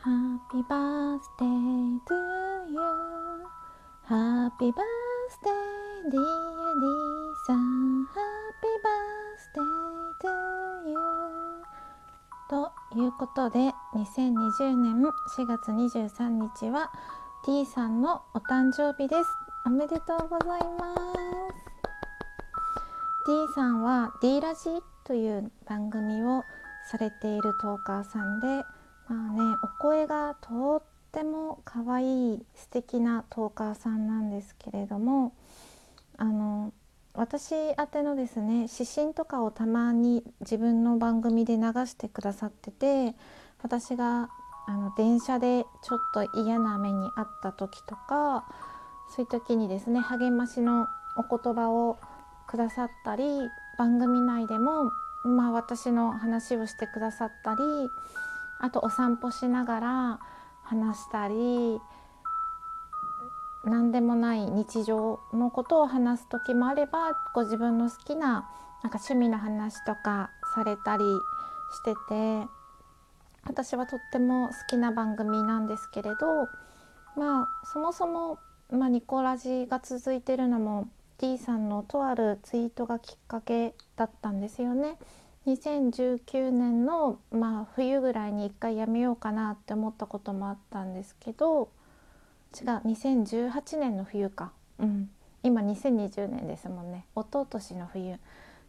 Happy birthday to you Happy birthday dear D さん Happy birthday to you ということで2020年4月23日は D さんのお誕生日ですおめでとうございます D さんは D ラジという番組をされているトーカーさんでまあねお声がとっても可愛い素敵なトーカーさんなんですけれどもあの私宛てのですね指針とかをたまに自分の番組で流してくださってて私があの電車でちょっと嫌な目にあった時とかそういう時にですね励ましのお言葉をくださったり番組内でも、まあ、私の話をしてくださったりあとお散歩しながら話したり何でもない日常のことを話す時もあればご自分の好きななんか趣味の話とかされたりしてて私はとっても好きな番組なんですけれどまあそもそも、まあ、ニコラジが続いてるのも D さんのとあるツイートがきっかけだったんですよね。2019年の、まあ、冬ぐらいに一回やめようかなって思ったこともあったんですけど違う2018年の冬か、うん、今2020年ですもんね。一昨年の冬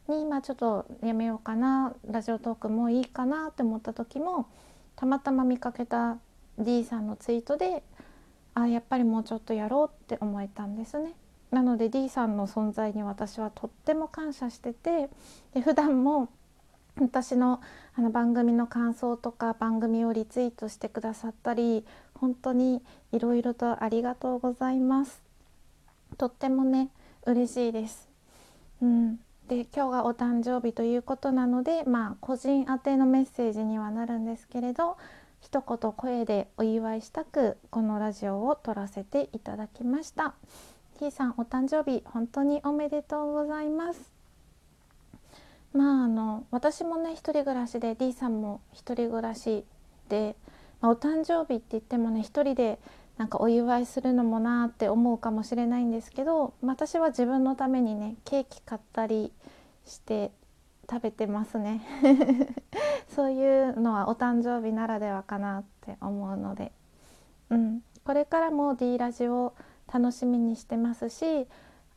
に今ちょっとやめようかな。ラジオトークもいいかなって思った時もたまたま見かけた D さんのツイートであやっぱりもうちょっとやろうって思えたんですね。なので D さんの存在に私はとっても感謝しててで普段も私のあの番組の感想とか番組をリツイートしてくださったり本当にいろいろとありがとうございます。とってもね嬉しいです、うん、で今日がお誕生日ということなのでまあ個人宛てのメッセージにはなるんですけれど一言声でお祝いしたくこのラジオを撮らせていただきました。T さんお誕生日本当におめでとうございます。まああの私もね一人暮らしで D さんも一人暮らしで、まあ、お誕生日って言ってもね一人でなんかお祝いするのもなって思うかもしれないんですけど、私は自分のためにねケーキ買ったりして食べてますね。そういうのはお誕生日ならではかなって思うので、うん、これからも D ラジオ楽しみにしてますし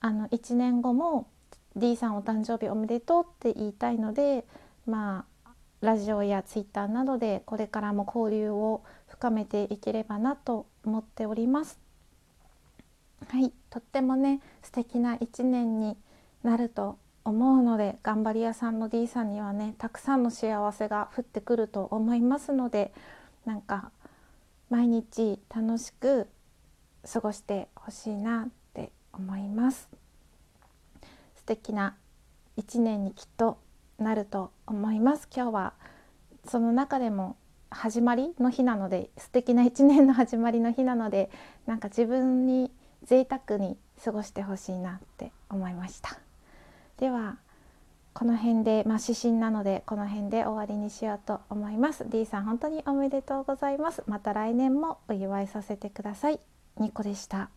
あの1年後も D さんお誕生日おめでとうって言いたいのでまあラジオやツイッターなどでこれからも交流を深めていければなと思っております。はい、とってもね素敵な1年になると思うので頑張り屋さんの D さんにはねたくさんの幸せが降ってくると思いますのでなんか毎日楽しく過ごしてほしいなって思います。素敵な一年にきっとなると思います。今日はその中でも始まりの日なので素敵な一年の始まりの日なのでなんか自分に贅沢に過ごしてほしいなって思いました。ではこの辺でまあ指針なのでこの辺で終わりにしようと思います。D さん本当におめでとうございます。また来年もお祝いさせてください。ニコでした。